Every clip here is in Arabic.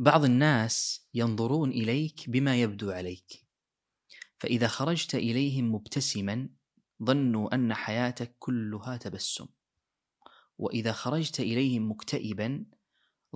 بعض الناس ينظرون إليك بما يبدو عليك. فإذا خرجت إليهم مبتسما ظنوا أن حياتك كلها تبسم. وإذا خرجت إليهم مكتئبا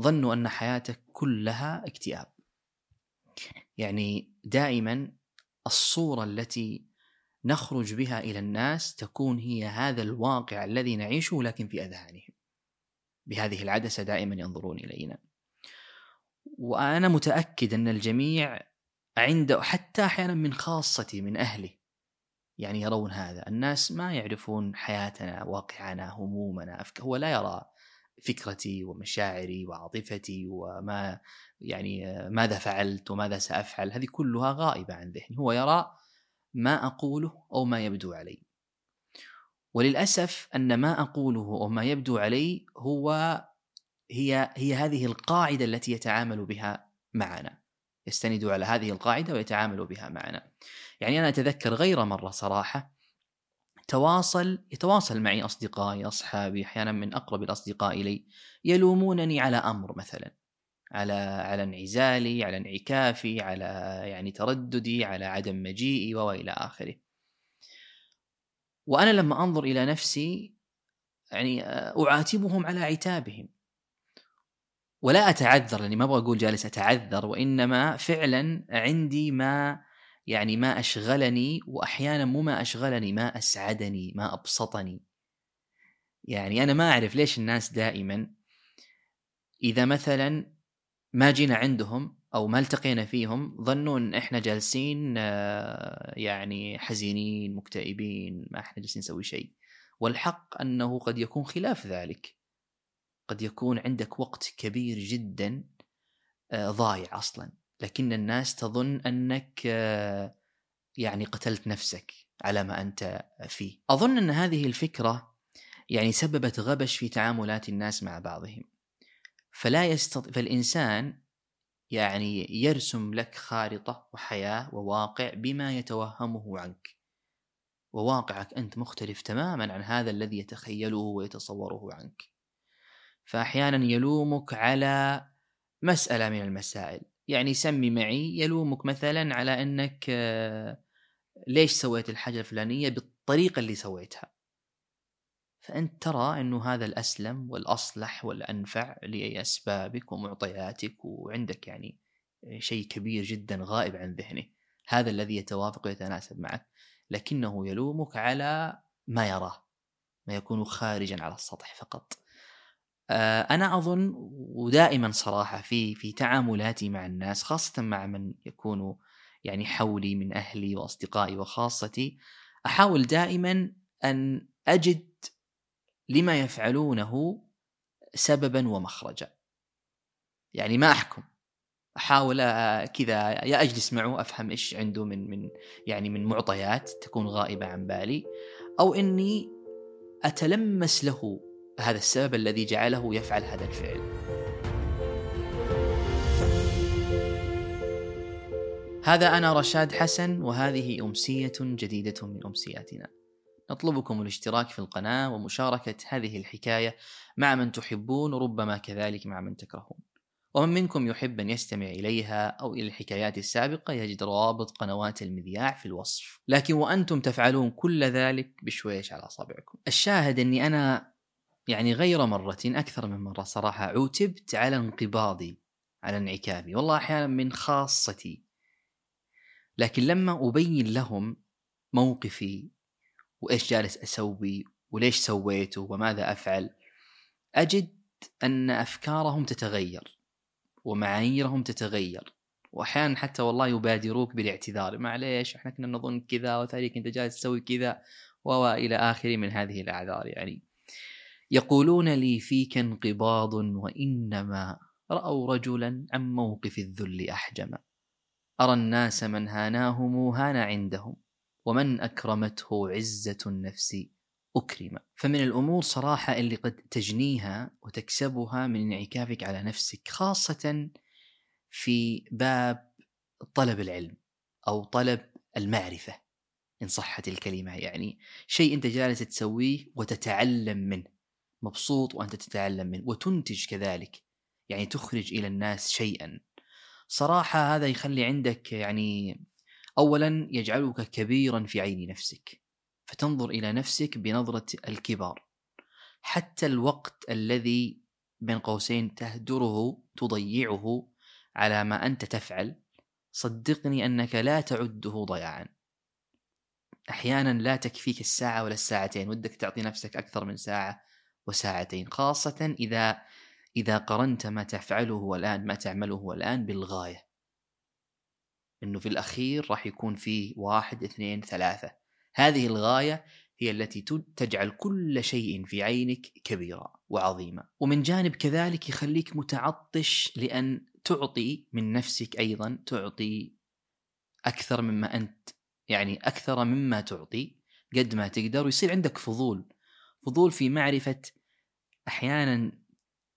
ظنوا أن حياتك كلها اكتئاب. يعني دائما الصورة التي نخرج بها إلى الناس تكون هي هذا الواقع الذي نعيشه لكن في أذهانهم. بهذه العدسة دائما ينظرون إلينا. وأنا متأكد أن الجميع عنده حتى أحيانا من خاصتي من أهلي يعني يرون هذا. الناس ما يعرفون حياتنا واقعنا همومنا. هو لا يرى فكرتي ومشاعري وعاطفتي وما يعني ماذا فعلت وماذا سأفعل. هذه كلها غائبة عن ذهني. هو يرى ما أقوله أو ما يبدو علي. وللأسف أن ما أقوله أو ما يبدو علي هو هي هي هذه القاعدة التي يتعامل بها معنا. يستند على هذه القاعدة ويتعامل بها معنا. يعني أنا أتذكر غير مرة صراحة تواصل يتواصل معي أصدقائي أصحابي أحيانا من أقرب الأصدقاء إلي يلومونني على أمر مثلا. على على انعزالي على انعكافي على يعني ترددي على عدم مجيئي وإلى آخره. وأنا لما أنظر إلى نفسي يعني أعاتبهم على عتابهم. ولا أتعذر لأني ما أبغى أقول جالس أتعذر وإنما فعلا عندي ما يعني ما أشغلني واحيانا مو ما أشغلني ما أسعدني ما أبسطني. يعني أنا ما أعرف ليش الناس دائما إذا مثلا ما جينا عندهم أو ما التقينا فيهم ظنوا ان إحنا جالسين آه، يعني حزينين مكتئبين ما إحنا جالسين نسوي شيء. والحق أنه قد يكون خلاف ذلك. قد يكون عندك وقت كبير جدا آه، ضايع أصلا لكن الناس تظن أنك آه، يعني قتلت نفسك على ما أنت فيه. أظن أن هذه الفكرة يعني سببت غبش في تعاملات الناس مع بعضهم. فلا يستطيع فالإنسان يعني يرسم لك خارطة وحياة وواقع بما يتوهمه عنك. وواقعك أنت مختلف تماما عن هذا الذي يتخيله ويتصوره عنك. فاحيانا يلومك على مسألة من المسائل. يعني سمي معي يلومك مثلا على إنك آه، ليش سويت الحاجة الفلانية بالطريقة اللي سويتها. فأنت ترى إنه هذا الأسلم والأصلح والأنفع لأسبابك ومعطياتك وعندك يعني شيء كبير جدا غائب عن ذهنه. هذا الذي يتوافق ويتناسب معك. لكنه يلومك على ما يراه ما يكون خارجا على السطح فقط. أنا أظن ودائما صراحة في في تعاملاتي مع الناس خاصة مع من يكونوا يعني حولي من أهلي وأصدقائي وخاصتي أحاول دائما أن أجد لما يفعلونه سببا ومخرجا. يعني ما أحكم. أحاول آه، كذا يا أجلس معه أفهم إيش عنده من من يعني من معطيات تكون غائبة عن بالي أو إني أتلمس له هذا السبب الذي جعله يفعل هذا الفعل. هذا أنا رشاد حسن وهذه أمسية جديدة من أمسياتنا. نطلبكم الاشتراك في القناة ومشاركة هذه الحكاية مع من تحبون وربما كذلك مع من تكرهون. ومن منكم يحب أن يستمع إليها أو إلى الحكايات السابقة يجد روابط قنوات المذياع في الوصف. لكن وأنتم تفعلون كل ذلك بشويش على أصابعكم. الشاهد أني أنا يعني غير مرة أكثر من مرة صراحة عوتبت على انقباضي على انعكافي والله أحيانا من خاصتي. لكن لما أبين لهم موقفي وإيش جالس أسوي وليش سويته وماذا أفعل أجد أن أفكارهم تتغير ومعاييرهم تتغير. وأحيانا حتى والله يبادروك بالاعتذار. معليش إحنا كنا نظن كذا وتاريك انت جالس تسوي كذا. والى آخره من هذه الأعذار يعني. يقولون لي فيك انقباض وإنما رأوا رجلا عن موقف الذل أحجم. أرى الناس من هاناهم هان عندهم ومن أكرمته عزة النفس أكرم. فمن الأمور صراحة اللي قد تجنيها وتكسبها من انعكافك على نفسك خاصة في باب طلب العلم أو طلب المعرفة إن صحت الكلمة يعني. شيء أنت جالس تسويه وتتعلم منه. مبسوط وأنت تتعلم منه وتنتج كذلك يعني تخرج إلى الناس شيئا. صراحة هذا يخلي عندك يعني اولا يجعلك كبيرا في عين نفسك فتنظر إلى نفسك بنظرة الكبار. حتى الوقت الذي بين قوسين تهدره تضيعه على ما أنت تفعل صدقني أنك لا تعده ضياعا. أحيانا لا تكفيك الساعة ولا الساعتين ودك تعطي نفسك أكثر من ساعة. وساعتين خاصة إذا إذا قرنت ما تفعله الآن ما تعمله الآن بالغاية. إنه في الأخير راح يكون فيه واحد اثنين ثلاثة. هذه الغاية هي التي تجعل كل شيء في عينك كبيرا وعظيما. ومن جانب كذلك يخليك متعطش لأن تعطي من نفسك أيضا تعطي أكثر مما أنت يعني أكثر مما تعطي قد ما تقدر ويصير عندك فضول فضول في معرفة أحيانا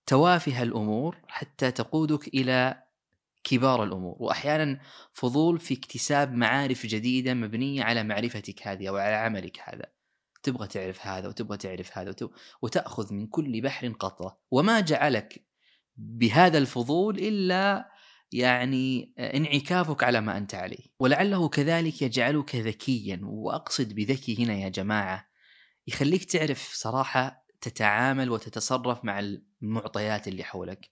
توافه الأمور حتى تقودك إلى كبار الأمور وأحيانا فضول في اكتساب معارف جديدة مبنية على معرفتك هذه أو على عملك هذا. تبغى تعرف هذا وتبغى تعرف هذا وتأخذ من كل بحر قطره وما جعلك بهذا الفضول إلا يعني انعكافك على ما أنت عليه. ولعله كذلك يجعلك ذكيا وأقصد بذكي هنا يا جماعة يخليك تعرف صراحة تتعامل وتتصرف مع المعطيات اللي حولك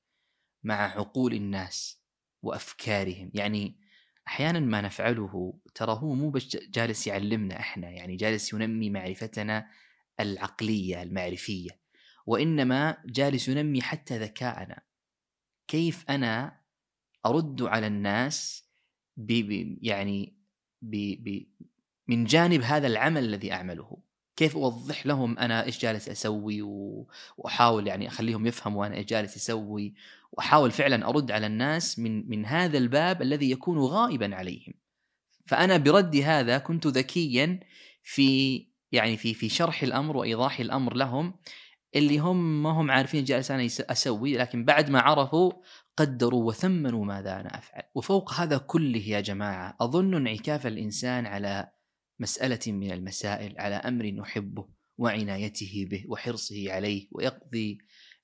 مع عقول الناس وأفكارهم. يعني أحيانا ما نفعله ترى هو مو بس جالس يعلمنا إحنا يعني جالس ينمي معرفتنا العقلية المعرفية. وإنما جالس ينمي حتى ذكاءنا كيف أنا أرد على الناس ب يعني ب ب من جانب هذا العمل الذي أعمله؟ كيف أوضح لهم أنا إيش جالس أسوي وأحاول يعني أخليهم يفهموا أنا إيش جالس أسوي وأحاول فعلا أرد على الناس من من هذا الباب الذي يكون غائبا عليهم. فأنا بردي هذا كنت ذكيا في يعني في في شرح الأمر وإيضاح الأمر لهم اللي هم ما هم عارفين جالس أنا أسوي لكن بعد ما عرفوا قدروا وثمنوا ماذا أنا أفعل. وفوق هذا كله يا جماعة أظن انعكاف الإنسان على مسألة من المسائل على أمر نحبه وعنايته به وحرصه عليه ويقضي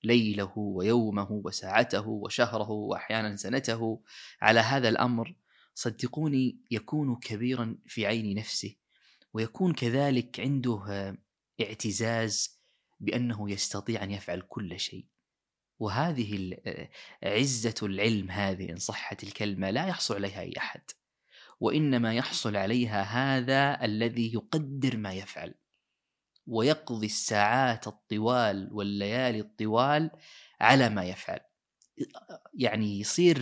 ليله ويومه وساعته وشهره وأحيانا سنته. على هذا الأمر صدقوني يكون كبيرا في عين نفسه ويكون كذلك عنده اعتزاز بأنه يستطيع أن يفعل كل شيء. وهذه عزة العلم هذه إن صحت الكلمة لا يحصل عليها أي أحد. وإنما يحصل عليها هذا الذي يقدر ما يفعل. ويقضي الساعات الطوال والليالي الطوال على ما يفعل. يعني يصير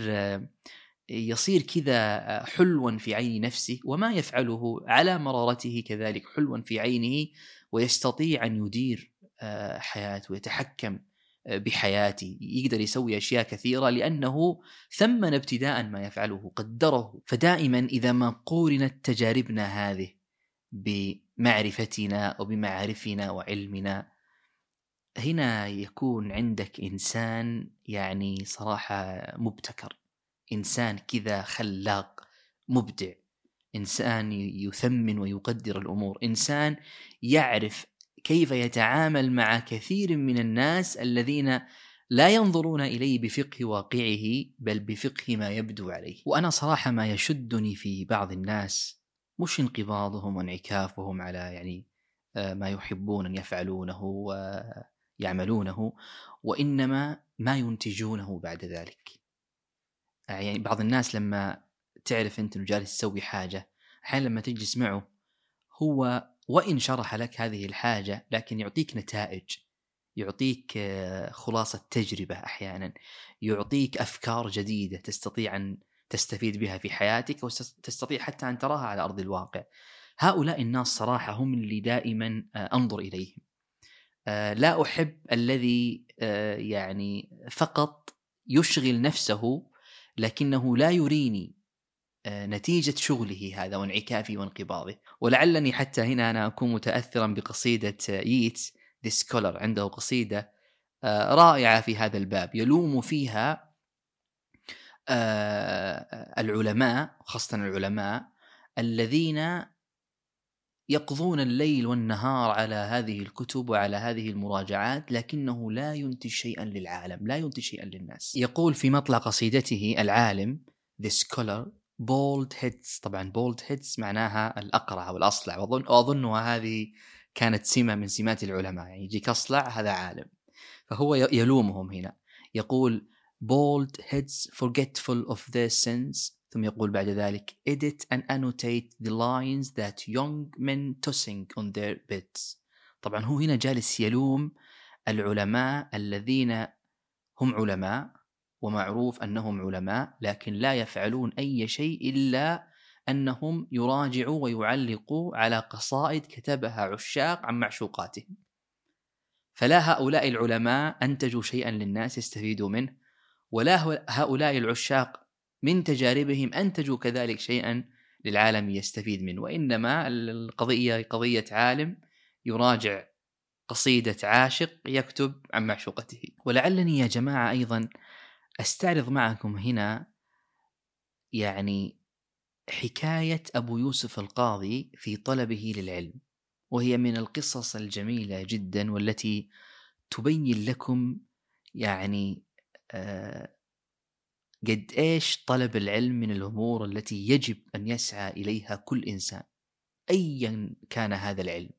يصير كذا حلوا في عين نفسه وما يفعله على مرارته كذلك حلوا في عينه ويستطيع أن يدير حياته ويتحكم بحياتي يقدر يسوي أشياء كثيرة لأنه ثمن ابتداء ما يفعله قدره. فدائما إذا ما قورنت تجاربنا هذه بمعرفتنا وبمعارفنا وعلمنا هنا يكون عندك إنسان يعني صراحة مبتكر إنسان كذا خلاق مبدع إنسان يثمن ويقدر الأمور إنسان يعرف كيف يتعامل مع كثير من الناس الذين لا ينظرون إليه بفقه واقعه بل بفقه ما يبدو عليه. وأنا صراحة ما يشدني في بعض الناس مش انقباضهم وانعكافهم على يعني آه، ما يحبون أن يفعلونه ويعملونه وإنما ما ينتجونه بعد ذلك. يعني بعض الناس لما تعرف أنت إنه جالس تسوي حاجة أحيانا لما تجلس معه هو وإن شرح لك هذه الحاجة لكن يعطيك نتائج يعطيك آه، خلاصة تجربة أحيانا يعطيك أفكار جديدة تستطيع أن تستفيد بها في حياتك وتستطيع حتى أن تراها على أرض الواقع. هؤلاء الناس صراحة هم اللي دائما آه، أنظر إليهم. آه، لا أحب الذي يعني فقط يشغل نفسه لكنه لا يريني نتيجة شغله هذا واعتكافه وانقباضه. ولعلني حتى هنا أنا أكون متأثرا بقصيدة ييتس The Scholar عنده قصيدة آه، رائعة في هذا الباب. يلوم فيها آه، العلماء خاصة العلماء الذين يقضون الليل والنهار على هذه الكتب وعلى هذه المراجعات لكنه لا ينتج شيئا للعالم لا ينتج شيئا للناس. يقول في مطلع قصيدته العالم the scholar bold heads طبعا bold heads معناها الأقرع أو الأصلع. وأظن وأظنها هذه كانت سمة من سمات العلماء. يعني يجيك أصلع هذا عالم. فهو يلومهم هنا. يقول bold heads forgetful of their sins. ثم يقول بعد ذلك edit and annotate the lines that young men tossing on their beds. طبعا هو هنا جالس يلوم العلماء الذين هم علماء. ومعروف أنهم علماء لكن لا يفعلون أي شيء إلا أنهم يراجعوا ويعلقوا على قصائد كتبها عشاق عن معشوقاتهم. فلا هؤلاء العلماء أنتجوا شيئا للناس يستفيدوا منه ولا هؤلاء العشاق من تجاربهم أنتجوا كذلك شيئا للعالم يستفيد منه وإنما القضية قضية عالم يراجع قصيدة عاشق يكتب عن معشوقته ولعلني يا جماعة أيضا أستعرض معكم هنا يعني حكاية أبو يوسف القاضي في طلبه للعلم وهي من القصص الجميلة جدا والتي تبين لكم يعني آه قد إيش طلب العلم من الأمور التي يجب أن يسعى إليها كل إنسان ايا كان هذا العلم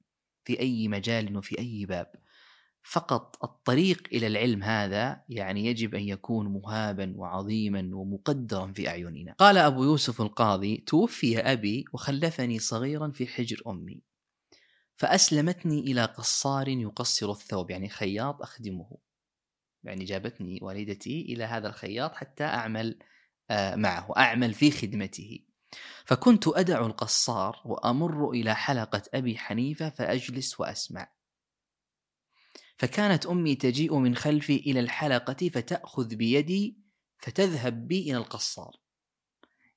في أي مجال وفي أي باب. فقط الطريق إلى العلم هذا يعني يجب أن يكون مهابا وعظيما ومقدرا في أعيننا. قال أبو يوسف القاضي: توفي أبي وخلفني صغيرا في حجر أمي. فأسلمتني إلى قصار يقصر الثوب يعني خياط أخدمه. يعني جابتني والدتي إلى هذا الخياط حتى أعمل آه، معه، أعمل في خدمته. فكنت أدع القصار وأمر إلى حلقة أبي حنيفة فأجلس وأسمع. فكانت أمي تجيء من خلفي إلى الحلقة فتأخذ بيدي فتذهب بي إلى القصار.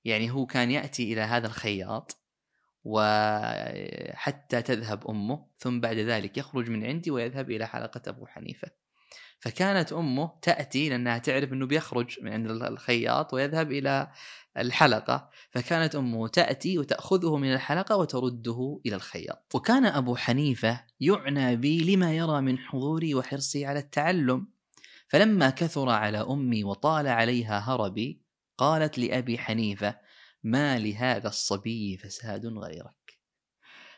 يعني هو كان يأتي إلى هذا الخياط وحتى تذهب أمه ثم بعد ذلك يخرج من عندي ويذهب إلى حلقة أبو حنيفة. فكانت أمه تأتي لأنها تعرف إنه بيخرج من عند الخياط ويذهب إلى الحلقة. فكانت أمه تأتي وتأخذه من الحلقة وترده إلى الخياط. وكان أبو حنيفة يعنى بي لما يرى من حضوري وحرصي على التعلم. فلما كثر على أمي وطال عليها هربي قالت لأبي حنيفة ما لهذا الصبي فساد غيرك.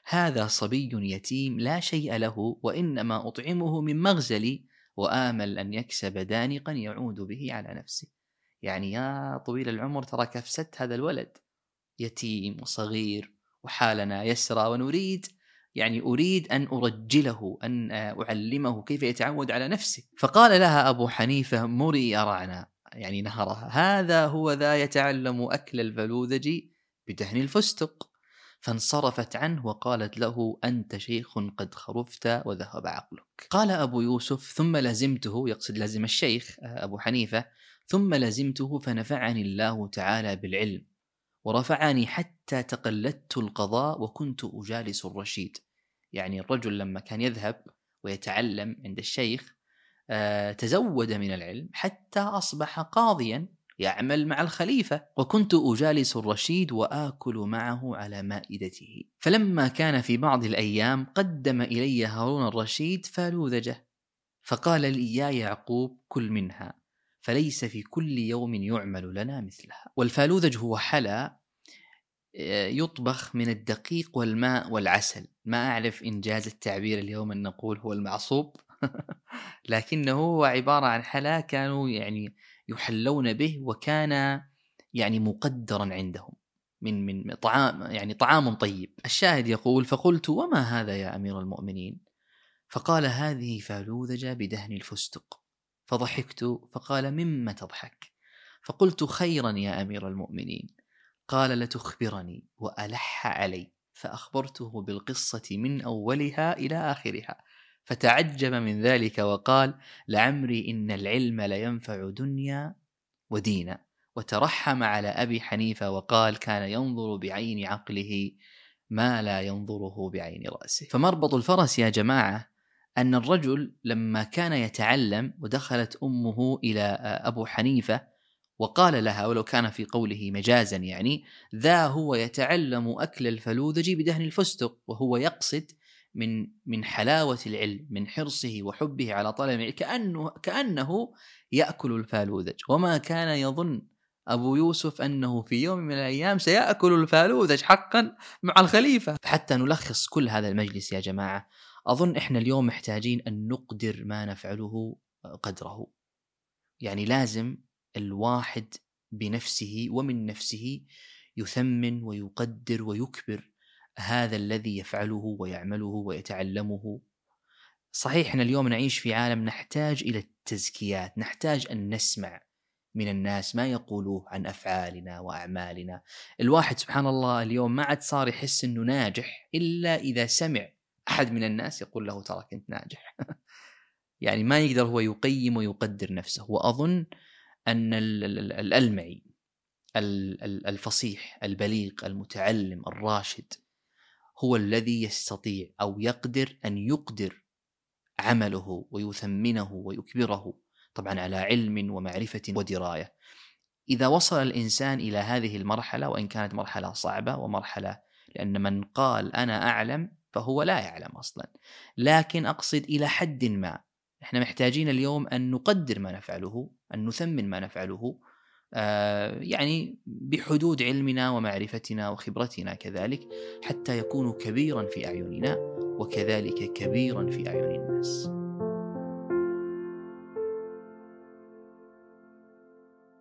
هذا صبي يتيم لا شيء له وإنما أطعمه من مغزلي وآمل أن يكسب دانقا يعود به على نفسه. يعني يا طويل العمر ترى كفست هذا الولد. يتيم وصغير وحالنا يسرى ونريد يعني أريد أن أرجله أن أعلمه كيف يتعود على نفسه. فقال لها أبو حنيفة مري ارعنا يعني نهرها. هذا هو ذا يتعلم أكل الفلوذج بدهن الفستق. فانصرفت عنه وقالت له أنت شيخ قد خرفت وذهب عقلك. قال أبو يوسف ثم لزمته يقصد لازم الشيخ أبو حنيفة ثم لزمته فنفعني الله تعالى بالعلم ورفعني حتى تقلدت القضاء وكنت أجالس الرشيد. يعني الرجل لما كان يذهب ويتعلم عند الشيخ آه، تزود من العلم حتى أصبح قاضيا يعمل مع الخليفة. وكنت أجالس الرشيد وآكل معه على مائدته. فلما كان في بعض الأيام قدم إلي هارون الرشيد فالوذجة فقال لي يا يعقوب كل منها فليس في كل يوم يعمل لنا مثلها. والفالوذج هو حلا آه، يطبخ من الدقيق والماء والعسل. ما أعرف إنجاز التعبير اليوم أن نقول هو المعصوب. لكنه هو عبارة عن حلا كانوا يعني يحلون به وكان يعني مقدرا عندهم من من طعام يعني طعام طيب. الشاهد يقول فقلت وما هذا يا أمير المؤمنين؟ فقال هذه فالوذج بدهن الفستق. فضحكت فقال مما تضحك؟ فقلت خيرا يا أمير المؤمنين. قال لتخبرني وألح علي. فأخبرته بالقصة من أولها إلى آخرها. فتعجب من ذلك وقال لعمري إن العلم لينفع دنيا ودينا. وترحم على أبي حنيفة وقال كان ينظر بعين عقله ما لا ينظره بعين رأسه. فمربط الفرس يا جماعة أن الرجل لما كان يتعلم ودخلت أمه إلى أبو حنيفة وقال لها ولو كان في قوله مجازا يعني ذا هو يتعلم أكل الفلوذج بدهن الفستق وهو يقصد من من حلاوة العلم من حرصه وحبه على طلب العلم. كأنه كأنه يأكل الفالوذج. وما كان يظن أبو يوسف أنه في يوم من الأيام سيأكل الفالوذج حقا مع الخليفة. حتى نلخص كل هذا المجلس يا جماعة أظن إحنا اليوم محتاجين أن نقدر ما نفعله قدره. يعني لازم الواحد بنفسه ومن نفسه يثمن ويقدر ويكبر. هذا الذي يفعله ويعمله ويتعلمه. صحيح إحنا اليوم نعيش في عالم نحتاج إلى التزكيات نحتاج أن نسمع من الناس ما يقولوه عن أفعالنا وأعمالنا. الواحد سبحان الله اليوم ما عاد صار يحس إنه ناجح إلا إذا سمع أحد من الناس يقول له ترى كنت ناجح. يعني ما يقدر هو يقيم ويقدر نفسه. وأظن أن الألمعي الفصيح البليغ المتعلم الراشد هو الذي يستطيع أو يقدر أن يقدر عمله ويثمنه ويكبره طبعا على علم ومعرفة ودراية. إذا وصل الإنسان إلى هذه المرحلة وإن كانت مرحلة صعبة ومرحلة لأن من قال أنا أعلم فهو لا يعلم أصلا. لكن أقصد إلى حد ما إحنا محتاجين اليوم أن نقدر ما نفعله أن نثمن ما نفعله يعني بحدود علمنا ومعرفتنا وخبرتنا كذلك حتى يكون كبيرا في أعيننا وكذلك كبيرا في أعين الناس.